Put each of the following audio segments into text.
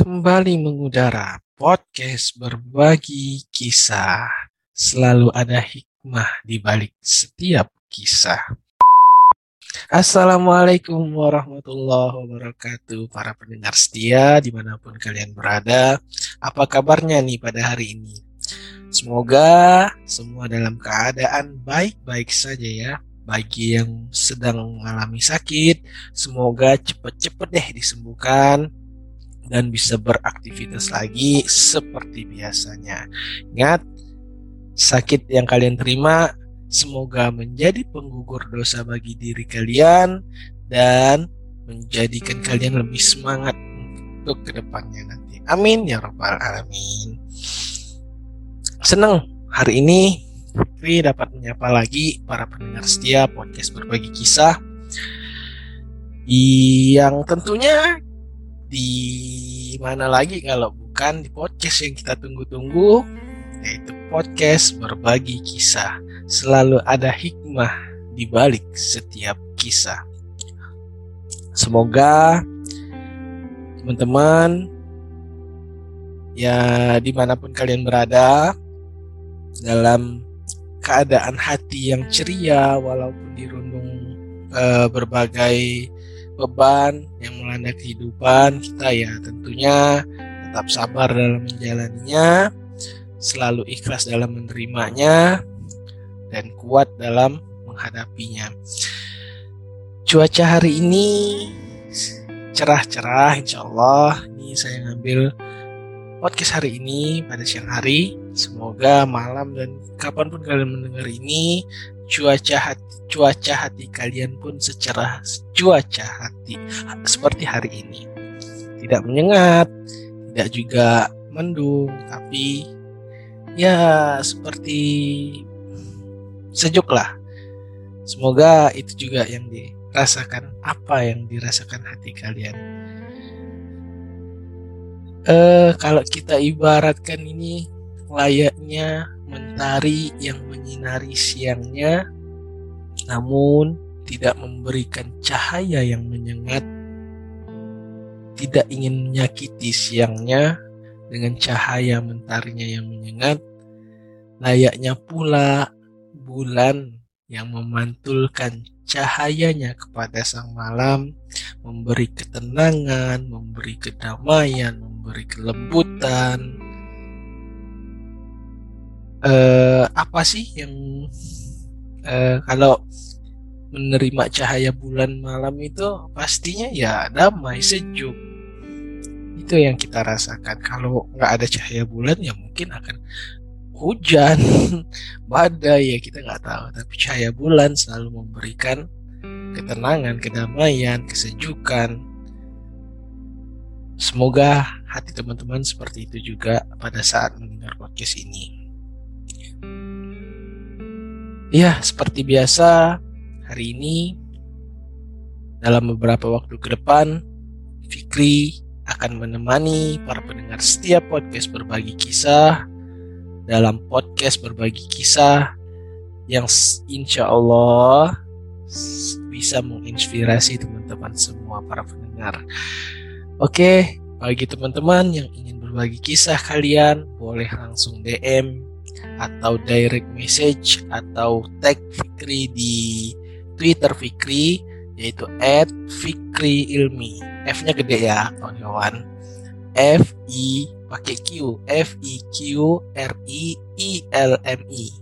kembali mengudara podcast berbagi kisah. Selalu ada hikmah di balik setiap kisah. Assalamualaikum warahmatullahi wabarakatuh para pendengar setia di mana pun kalian berada. Apa kabarnya nih pada hari ini? Semoga semua dalam keadaan baik-baik saja ya. Bagi yang sedang mengalami sakit, semoga cepat-cepat deh disembuhkan dan bisa beraktivitas lagi seperti biasanya. Ingat, sakit yang kalian terima semoga menjadi penggugur dosa bagi diri kalian dan menjadikan kalian lebih semangat untuk ke depannya nanti. Amin ya rabbal alamin. Senang hari ini Fikri dapat menyapa lagi para pendengar setia podcast berbagi kisah yang tentunya di mana lagi kalau bukan di podcast yang kita tunggu-tunggu yaitu podcast berbagi kisah. Selalu ada hikmah di balik setiap kisah. Semoga teman-teman ya di mana pun kalian berada dalam keadaan hati yang ceria walaupun dirundung uh, berbagai beban yang melanda kehidupan kita ya. Tentunya tetap sabar dalam menjalaninya selalu ikhlas dalam menerimanya dan kuat dalam menghadapinya. Cuaca hari ini cerah-cerah insya Allah ini saya ngambil podcast hari ini pada siang hari. Semoga malam dan kapan pun kalian mendengar ini cuaca hati cuaca hati kalian pun secara cuaca hati seperti hari ini. Tidak menyengat, tidak juga mendung, tapi ya seperti sejuk lah. Semoga itu juga yang dirasakan apa yang dirasakan hati kalian. Eh kalau kita ibaratkan ini layaknya mentari yang menyinari siangnya, namun tidak memberikan cahaya yang menyengat, tidak ingin menyakiti siangnya dengan cahaya mentarinya yang menyengat, layaknya pula bulan yang memantulkan cahayanya kepada sang malam, memberi ketenangan, memberi kedamaian, memberi kelembutan, uh, apa sih yang uh, kalau menerima cahaya bulan malam itu pastinya ya damai sejuk. Itu yang kita rasakan. Kalau nggak ada cahaya bulan ya mungkin akan hujan badai ya kita nggak tahu. Tapi cahaya bulan selalu memberikan ketenangan kedamaian kesejukan. Semoga hati teman-teman seperti itu juga pada saat mendengar podcast ini Ya, seperti biasa, hari ini dalam beberapa waktu ke depan, Fikri akan menemani para pendengar setiap podcast berbagi kisah dalam podcast berbagi kisah yang insya Allah bisa menginspirasi teman-teman semua para pendengar. Oke, bagi teman-teman yang ingin berbagi kisah kalian, boleh langsung DM atau direct message atau tag Fikri di Twitter Fikri yaitu @fikri ilmi. F-nya gede ya, kawan-kawan. F I pakai Q, F I Q R I I L M I.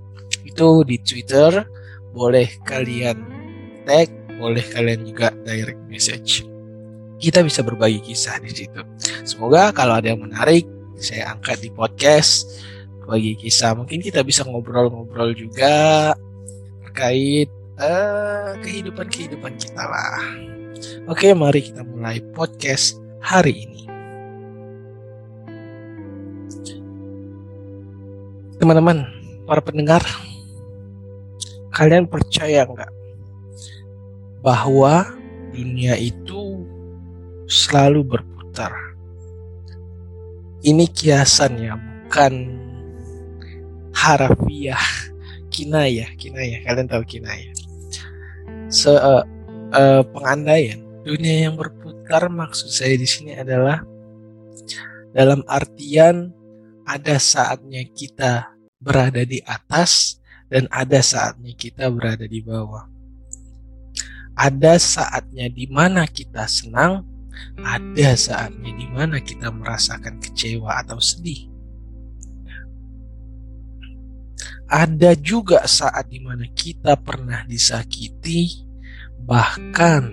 Itu di Twitter boleh kalian tag, boleh kalian juga direct message. Kita bisa berbagi kisah di situ. Semoga kalau ada yang menarik saya angkat di podcast bagi kisah. Mungkin kita bisa ngobrol-ngobrol juga terkait uh, kehidupan-kehidupan kita lah. Oke, mari kita mulai podcast hari ini. Teman-teman, para pendengar, kalian percaya nggak bahwa dunia itu selalu berputar? Ini kiasan ya, bukan harafiah kinayah kinayah kalian tahu kinayah se uh, uh, pengandaian dunia yang berputar maksud saya di sini adalah Dalam artian ada saatnya kita berada di atas dan ada saatnya kita berada di bawah. Ada saatnya di mana kita senang, ada saatnya di mana kita merasakan kecewa atau sedih. Ada juga saat di mana kita pernah disakiti, bahkan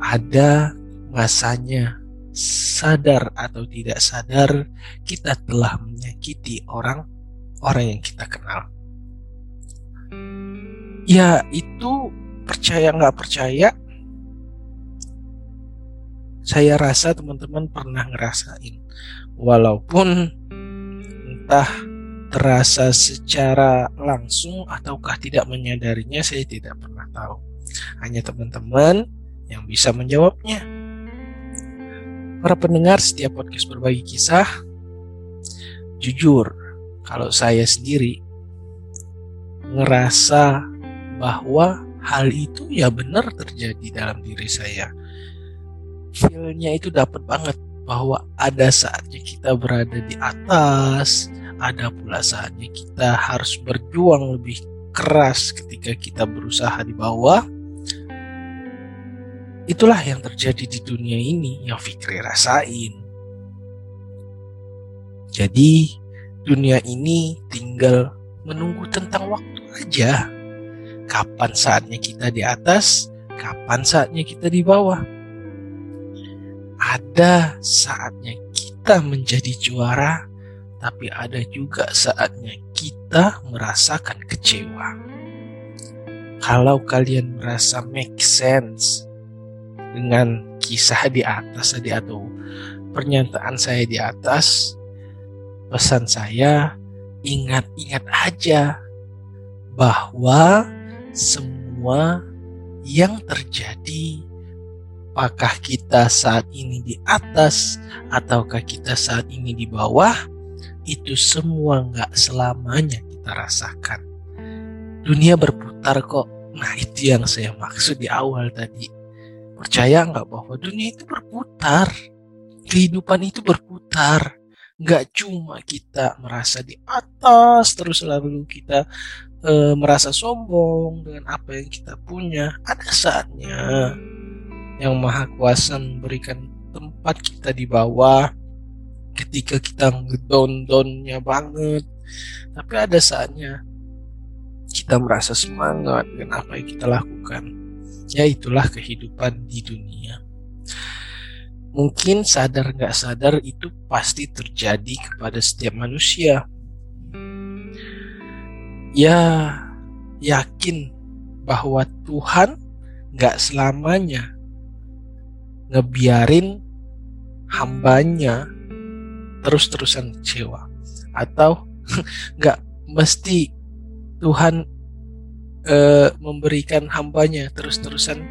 ada masanya sadar atau tidak sadar kita telah menyakiti orang orang yang kita kenal. Ya itu percaya nggak percaya, saya rasa teman-teman pernah ngerasain, walaupun entah terasa secara langsung ataukah tidak menyadarinya saya tidak pernah tahu. Hanya teman-teman yang bisa menjawabnya. Para pendengar setiap podcast berbagi kisah, jujur kalau saya sendiri ngerasa bahwa hal itu ya benar terjadi dalam diri saya. Feelnya itu dapat banget bahwa ada saatnya kita berada di atas, ada pula saatnya kita harus berjuang lebih keras ketika kita berusaha di bawah. Itulah yang terjadi di dunia ini yang Fikri rasain. Jadi dunia ini tinggal menunggu tentang waktu aja. Kapan saatnya kita di atas, kapan saatnya kita di bawah. Ada saatnya kita menjadi juara, tapi ada juga saatnya kita merasakan kecewa. Kalau kalian merasa make sense dengan kisah di atas tadi atau pernyataan saya di atas, pesan saya ingat-ingat aja bahwa semua yang terjadi apakah kita saat ini di atas ataukah kita saat ini di bawah itu semua nggak selamanya kita rasakan. Dunia berputar kok. Nah itu yang saya maksud di awal tadi. Percaya nggak bahwa dunia itu berputar. Kehidupan itu berputar. Nggak cuma kita merasa di atas terus lalu kita e, merasa sombong dengan apa yang kita punya. Ada saatnya yang maha kuasa memberikan tempat kita di bawah ketika kita ngedon-donnya banget. Tapi ada saatnya kita merasa semangat dengan apa yang kita lakukan. Ya itulah kehidupan di dunia. Mungkin sadar nggak sadar itu pasti terjadi kepada setiap manusia. Ya yakin bahwa Tuhan nggak selamanya ngebiarin hambanya terus-terusan kecewa. Atau nggak mesti Tuhan e, memberikan hambanya terus-terusan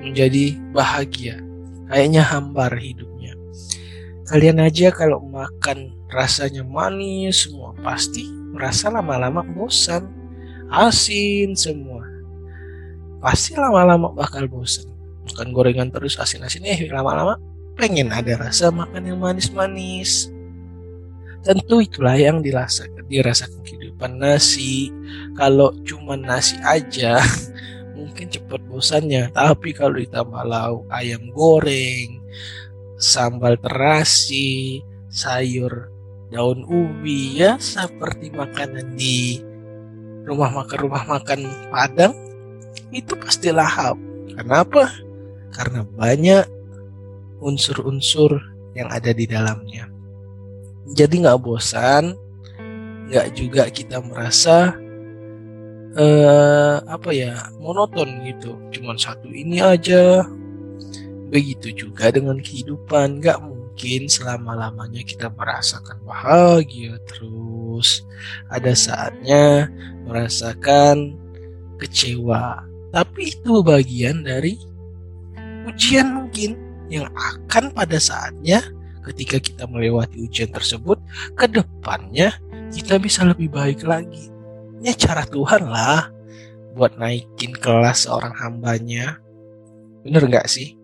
menjadi bahagia. Kayaknya hambar hidupnya. Kalian aja kalau makan rasanya manis semua pasti merasa lama-lama bosan. Asin semua. Pasti lama-lama bakal bosan. Makan gorengan terus asin-asin eh lama-lama pengen ada rasa makan yang manis-manis Tentu itulah yang dirasakan, dirasakan kehidupan nasi. Kalau cuma nasi aja, mungkin cepat bosannya. Tapi kalau ditambah lauk ayam goreng, sambal terasi, sayur daun ubi ya seperti makanan di rumah makan rumah makan Padang itu pasti lahap. Kenapa? Karena banyak unsur-unsur yang ada di dalamnya jadi nggak bosan nggak juga kita merasa uh, apa ya monoton gitu. Cuman satu ini aja. Begitu juga dengan kehidupan. Nggak mungkin selama lamanya kita merasakan bahagia terus. Ada saatnya merasakan kecewa. Tapi itu bagian dari ujian mungkin yang akan pada saatnya ketika kita melewati ujian tersebut, ke depannya kita bisa lebih baik lagi. Ya cara Tuhan lah buat naikin kelas seorang hambanya. Bener nggak sih?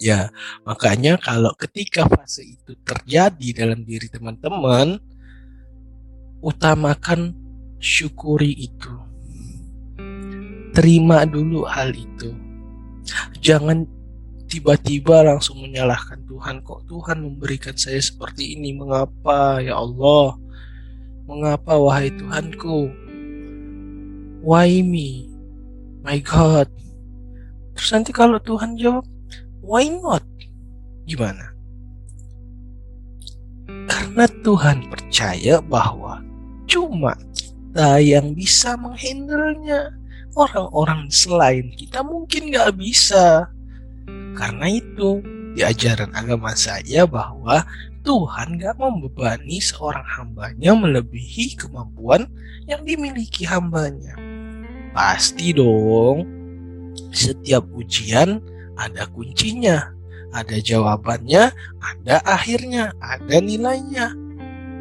Ya, makanya kalau ketika fase itu terjadi dalam diri teman-teman, utamakan syukuri itu. Terima dulu hal itu. Jangan tiba-tiba langsung menyalahkan Tuhan. Kok Tuhan memberikan saya seperti ini? Mengapa ya Allah? Mengapa wahai Tuhanku? Why me? My God. Terus nanti kalau Tuhan jawab, why not? Gimana? Karena Tuhan percaya bahwa cuma kita yang bisa menghandlenya. Orang-orang selain kita mungkin gak bisa. Karena itu, di ajaran agama saya bahwa Tuhan gak membebani seorang hambanya melebihi kemampuan yang dimiliki hambanya. Pasti dong, setiap ujian ada kuncinya, ada jawabannya, ada akhirnya, ada nilainya.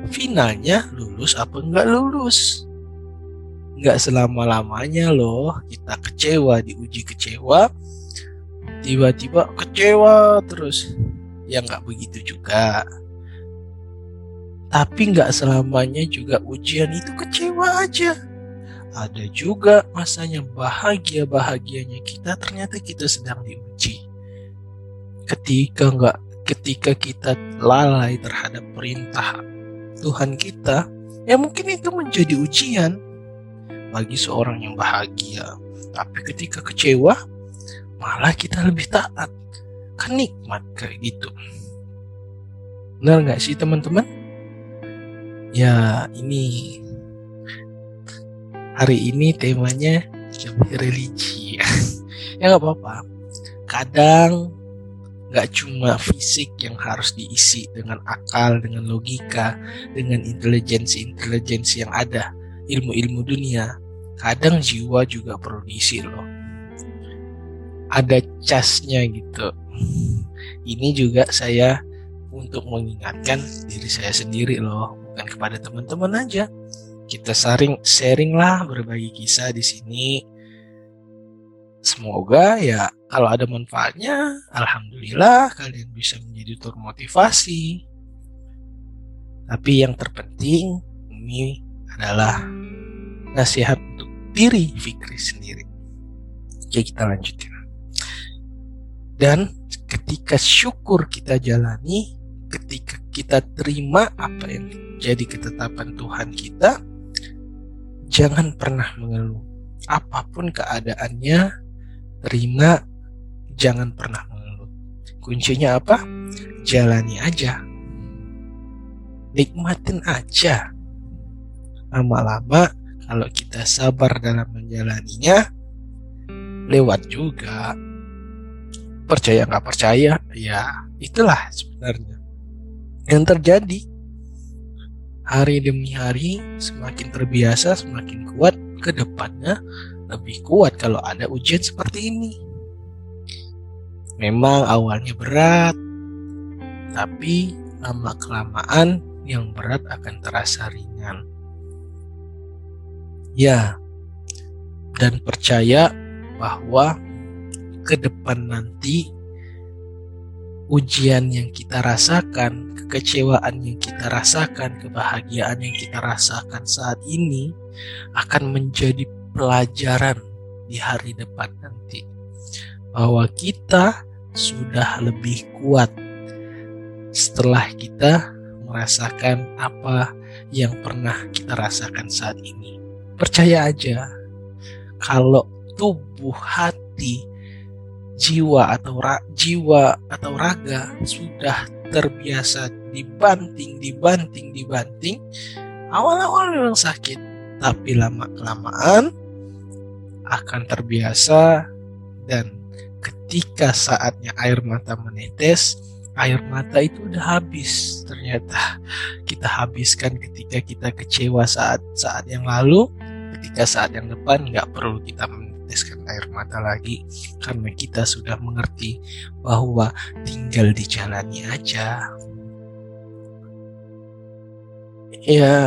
Finalnya lulus apa enggak lulus. Enggak selama-lamanya loh kita kecewa diuji kecewa, tiba-tiba kecewa terus. Ya enggak begitu juga. Tapi enggak selamanya juga ujian itu kecewa aja ada juga masanya bahagia-bahagianya kita ternyata kita sedang diuji. Ketika enggak ketika kita lalai terhadap perintah Tuhan kita, ya mungkin itu menjadi ujian bagi seorang yang bahagia. Tapi ketika kecewa, malah kita lebih taat. Kan nikmat kayak gitu. Benar nggak sih teman-teman? Ya ini hari ini temanya lebih religi ya nggak apa-apa kadang nggak cuma fisik yang harus diisi dengan akal dengan logika dengan intelijensi intelijensi yang ada ilmu-ilmu dunia kadang jiwa juga perlu diisi loh ada casnya gitu ini juga saya untuk mengingatkan diri saya sendiri loh bukan kepada teman-teman aja kita sharing sharing lah berbagi kisah di sini. Semoga ya kalau ada manfaatnya, alhamdulillah kalian bisa menjadi termotivasi. Tapi yang terpenting ini adalah nasihat untuk diri Fikri sendiri. Oke kita lanjutin. Dan ketika syukur kita jalani, ketika kita terima apa yang jadi ketetapan Tuhan kita, Jangan pernah mengeluh. Apa pun keadaannya, terima, jangan pernah mengeluh. Kuncinya apa? Jalani aja. Nikmatin aja. Lama-lama kalau kita sabar dalam menjalaninya, lewat juga. Percaya nggak percaya, ya itulah sebenarnya yang terjadi hari demi hari semakin terbiasa, semakin kuat ke depannya lebih kuat kalau ada ujian seperti ini. Memang awalnya berat, tapi lama kelamaan yang berat akan terasa ringan. Ya, dan percaya bahwa ke depan nanti ujian yang kita rasakan, kekecewaan yang kita rasakan, kebahagiaan yang kita rasakan saat ini akan menjadi pelajaran di hari depan nanti. Bahwa kita sudah lebih kuat setelah kita merasakan apa yang pernah kita rasakan saat ini. Percaya aja, kalau tubuh hati jiwa atau ra, jiwa atau raga sudah terbiasa dibanting, dibanting, dibanting, awal-awal memang sakit, tapi lama kelamaan akan terbiasa dan ketika saatnya air mata menetes, air mata itu udah habis. Ternyata kita habiskan ketika kita kecewa saat saat yang lalu, ketika saat yang depan nggak perlu kita meneteskan air mata lagi karena kita sudah mengerti bahwa tinggal dijalani aja. Ya,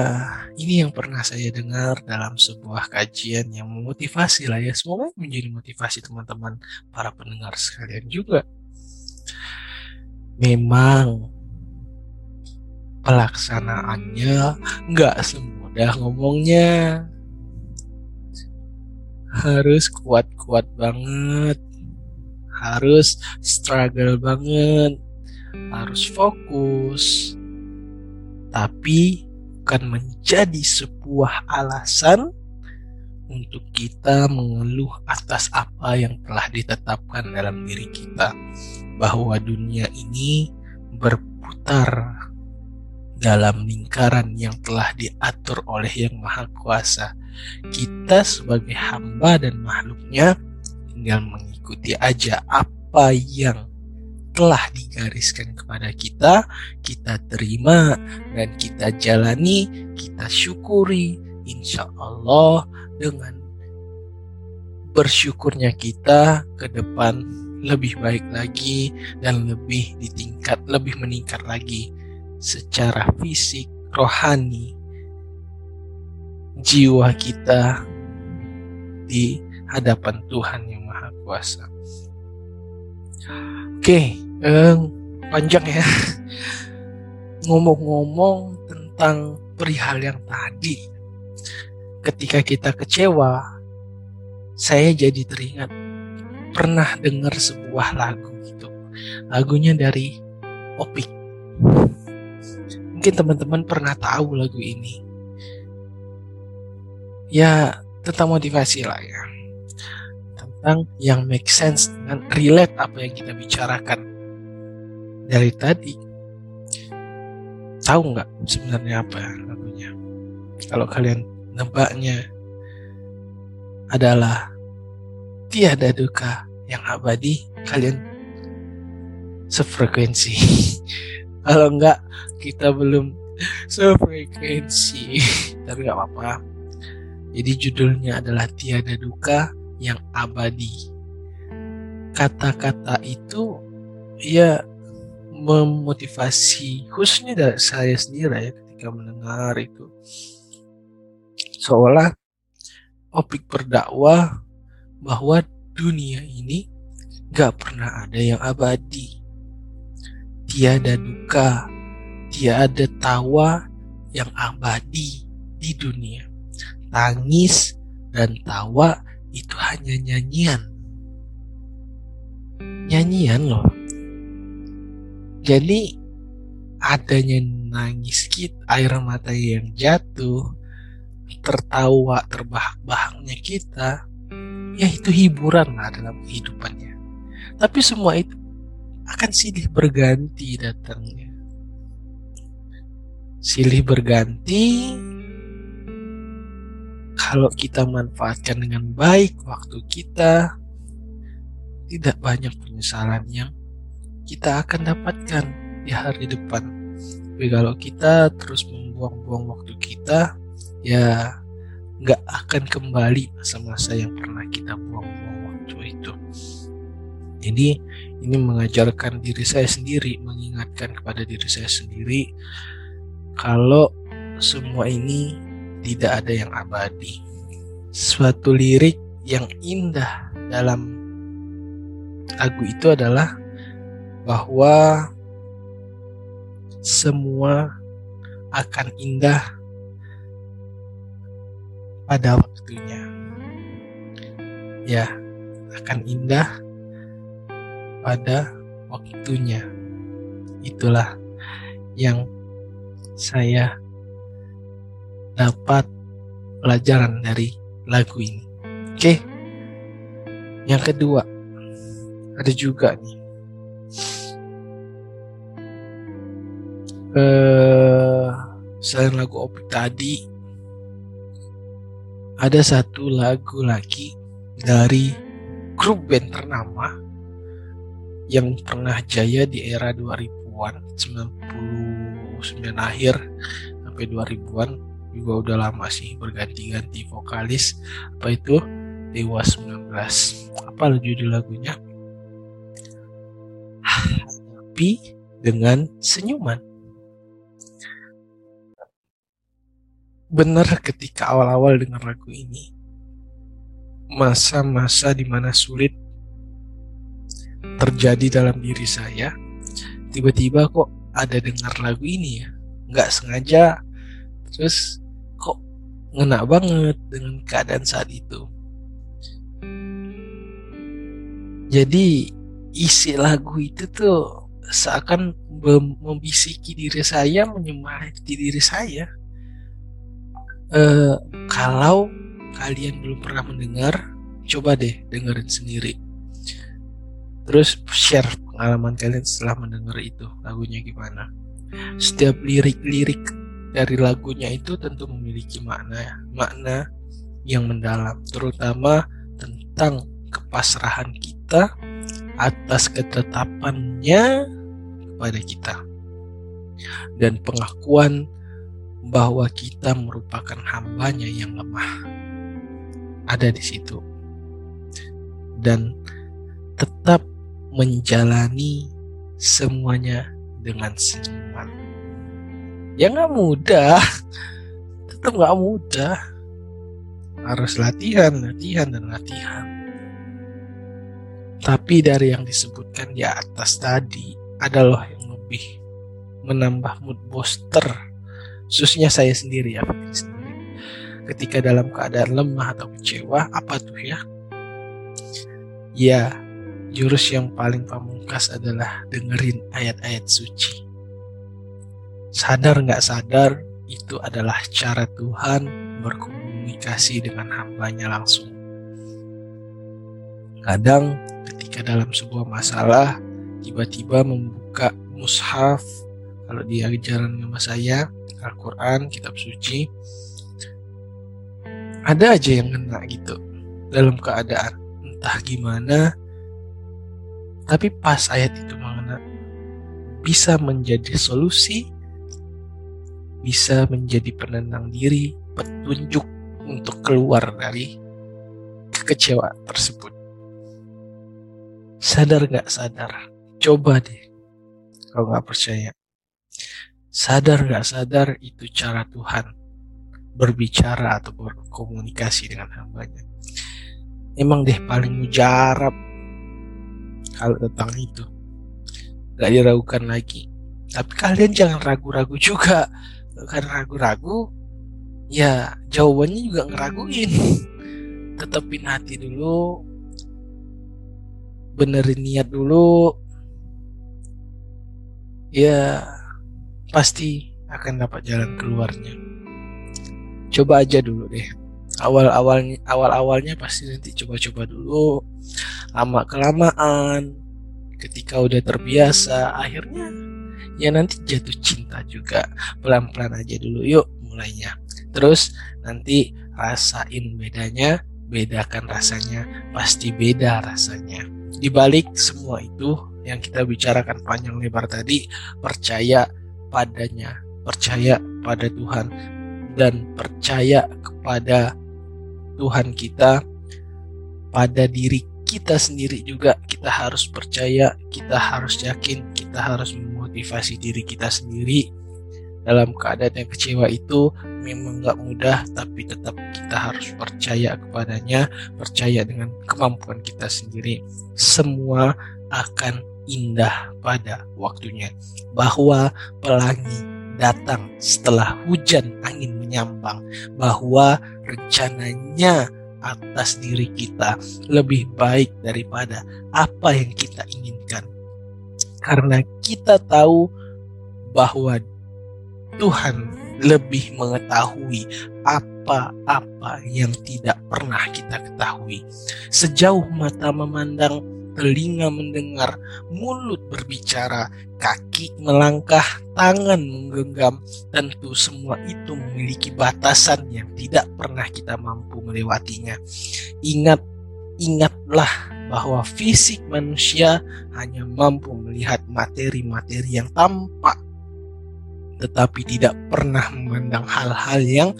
ini yang pernah saya dengar dalam sebuah kajian yang memotivasi lah ya. Semoga menjadi motivasi teman-teman para pendengar sekalian juga. memang pelaksanaannya nggak semudah ngomongnya harus kuat-kuat banget. Harus struggle banget. Harus fokus. Tapi bukan menjadi sebuah alasan untuk kita mengeluh atas apa yang telah ditetapkan dalam diri kita. Bahwa dunia ini berputar dalam lingkaran yang telah diatur oleh Yang Maha Kuasa. Kita sebagai hamba dan makhluknya tinggal mengikuti aja apa yang telah digariskan kepada kita, kita terima dan kita jalani, kita syukuri. Insya Allah dengan bersyukurnya kita ke depan lebih baik lagi dan lebih ditingkat, lebih meningkat lagi secara fisik, rohani, jiwa kita di hadapan Tuhan yang Maha Kuasa. Oke, eh, panjang ya. Ngomong-ngomong tentang perihal yang tadi, ketika kita kecewa, saya jadi teringat pernah dengar sebuah lagu gitu. Lagunya dari Opik Mungkin teman-teman pernah tahu lagu ini. Ya, tentang motivasi lah ya. Tentang yang make sense dengan relate apa yang kita bicarakan dari tadi. Tahu nggak sebenarnya apa lagunya? Kalau kalian nebaknya adalah tiada duka yang abadi, kalian sefrekuensi. kalau enggak kita belum sefrekuensi tapi nggak apa-apa jadi judulnya adalah tiada duka yang abadi. Kata-kata itu ya memotivasi khususnya dari saya sendiri ya ketika mendengar itu. Seolah opik berdakwah bahwa dunia ini gak pernah ada yang abadi. Tiada duka, tiada tawa yang abadi di dunia. Tangis dan tawa itu hanya nyanyian. Nyanyian loh. Jadi adanya nangis kita, air mata yang jatuh, tertawa terbahak-bahaknya kita, ya itu hiburan lah dalam kehidupannya. Tapi semua itu akan silih berganti datangnya. Silih berganti kalau kita manfaatkan dengan baik waktu kita, tidak banyak penyesalan yang kita akan dapatkan di hari depan. Tapi kalau kita terus membuang-buang waktu kita, ya nggak akan kembali masa-masa yang pernah kita buang-buang waktu itu. Jadi ini mengajarkan diri saya sendiri, mengingatkan kepada diri saya sendiri kalau semua ini tidak ada yang abadi. Suatu lirik yang indah dalam lagu itu adalah bahwa semua akan indah pada waktunya. Ya, akan indah pada waktunya. Itulah yang saya dapat pelajaran dari lagu ini. Oke. Yang kedua, ada juga nih. Eh, selain lagu Opik tadi, ada satu lagu lagi dari grup band ternama yang pernah jaya di era 2000-an 99 akhir sampai 2000-an juga udah lama sih berganti-ganti vokalis. Apa itu? Dewa 19 apa judul lagunya? Tapi dengan senyuman. Benar ketika awal-awal dengan lagu ini masa-masa di mana sulit terjadi dalam diri saya tiba-tiba kok ada dengar lagu ini ya? Nggak sengaja. Terus ngena banget dengan keadaan saat itu. Jadi isi lagu itu tuh seakan membisiki diri saya menyemangati diri saya. Uh, kalau kalian belum pernah mendengar coba deh dengerin sendiri. Terus share pengalaman kalian setelah mendengar itu lagunya gimana. Setiap lirik-lirik dari lagunya itu tentu memiliki makna makna yang mendalam terutama tentang kepasrahan kita atas ketetapannya kepada kita. Dan pengakuan bahwa kita merupakan hambanya yang lemah ada di situ. Dan tetap menjalani semuanya dengan senyuman. Ya nggak mudah, tetap nggak mudah. Harus latihan, latihan dan latihan. Tapi dari yang disebutkan di atas tadi adalah yang lebih menambah mood booster, khususnya saya sendiri ya. Ketika dalam keadaan lemah atau kecewa, apa tuh ya? Ya, jurus yang paling pamungkas adalah dengerin ayat-ayat suci. Sadar nggak sadar, itu adalah cara Tuhan berkomunikasi dengan hambanya langsung. Kadang ketika dalam sebuah masalah, tiba-tiba membuka mushaf, kalau di ajaran nama saya, Al-Quran, kitab suci, ada aja yang kena gitu dalam keadaan entah gimana tapi pas ayat itu mengena bisa menjadi solusi, bisa menjadi penenang diri, petunjuk untuk keluar dari kekecewaan tersebut. Sadar gak sadar? Coba deh kalau gak percaya. Sadar gak sadar itu cara Tuhan berbicara atau berkomunikasi dengan hambanya. Emang deh paling mujarab hal tentang itu gak diragukan lagi tapi kalian jangan ragu-ragu juga karena ragu-ragu ya jawabannya juga ngeraguin. Tetepin hati dulu. Benerin niat dulu. Ya pasti akan dapat jalan keluarnya. Coba aja dulu deh. Awal awalnya awal awalnya pasti nanti coba-coba dulu. Lama kelamaan ketika udah terbiasa akhirnya ya nanti jatuh cinta juga. Pelan-pelan aja dulu. Yuk mulainya. Terus nanti rasain bedanya bedakan rasanya. Pasti beda rasanya. Dibalik semua itu yang kita bicarakan panjang lebar tadi percaya padanya. Percaya pada Tuhan. Dan percaya kepada Tuhan kita pada diri kita sendiri juga. Kita harus percaya, kita harus yakin, kita harus memotivasi diri kita sendiri dalam keadaan yang kecewa itu memang gak mudah tapi tetap kita harus percaya kepadanya percaya dengan kemampuan kita sendiri. Semua akan indah pada waktunya. Bahwa pelangi datang setelah hujan angin menyambang. Bahwa rencananya atas diri kita lebih baik daripada apa yang kita inginkan. Karena kita tahu bahwa Tuhan lebih mengetahui apa-apa yang tidak pernah kita ketahui. Sejauh mata memandang, telinga mendengar, mulut berbicara, kaki melangkah, tangan menggenggam. Tentu semua itu memiliki batasan yang tidak pernah kita mampu melewatinya. Ingat, ingatlah bahwa fisik manusia hanya mampu melihat materi-materi yang tampak tetapi tidak pernah memandang hal-hal yang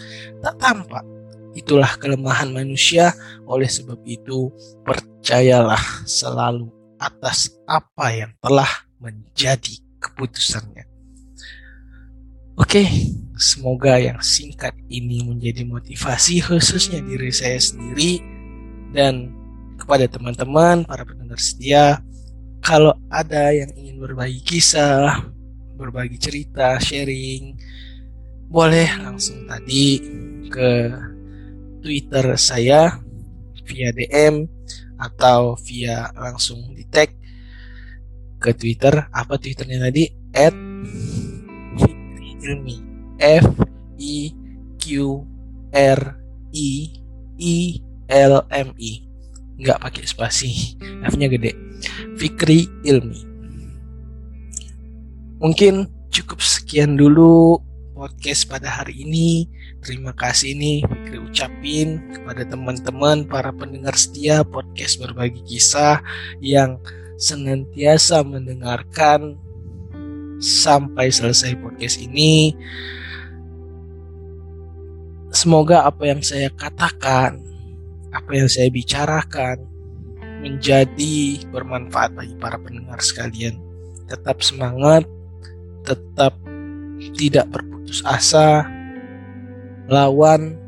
tak tampak. Itulah kelemahan manusia, oleh sebab itu percayalah selalu atas apa yang telah menjadi keputusannya. Oke, semoga yang singkat ini menjadi motivasi khususnya diri saya sendiri dan kepada teman-teman para pendengar setia. Kalau ada yang ingin berbagi kisah, berbagi cerita, sharing, boleh langsung tadi ke Twitter saya via DM atau via langsung di tag ke Twitter. Apa Twitternya tadi? At Ilmi. F I Q R I I L M I nggak pakai spasi. F-nya gede. Fikri Ilmi. Mungkin cukup sekian dulu podcast pada hari ini. Terima kasih nih Fikri ucapin kepada teman-teman para pendengar setia podcast berbagi kisah yang senantiasa mendengarkan sampai selesai podcast ini. Semoga apa yang saya katakan apa yang saya bicarakan menjadi bermanfaat bagi para pendengar sekalian. Tetap semangat, tetap tidak berputus asa, lawan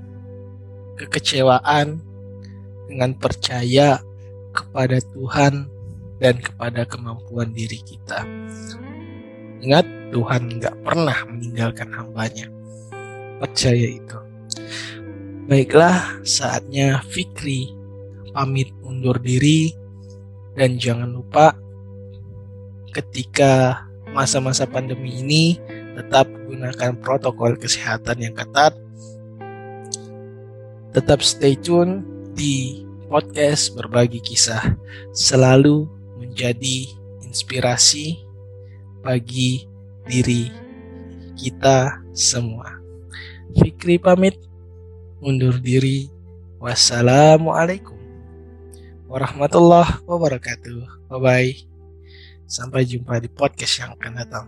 kekecewaan dengan percaya kepada Tuhan dan kepada kemampuan diri kita. Ingat, Tuhan nggak pernah meninggalkan hambanya. Percaya itu. Baiklah, saatnya Fikri pamit undur diri dan jangan lupa ketika masa-masa pandemi ini tetap gunakan protokol kesehatan yang ketat. Tetap stay tune di podcast berbagi kisah selalu menjadi inspirasi bagi diri kita semua. Fikri pamit undur diri. Wassalamualaikum warahmatullahi wabarakatuh. Bye bye. Sampai jumpa di podcast yang akan datang.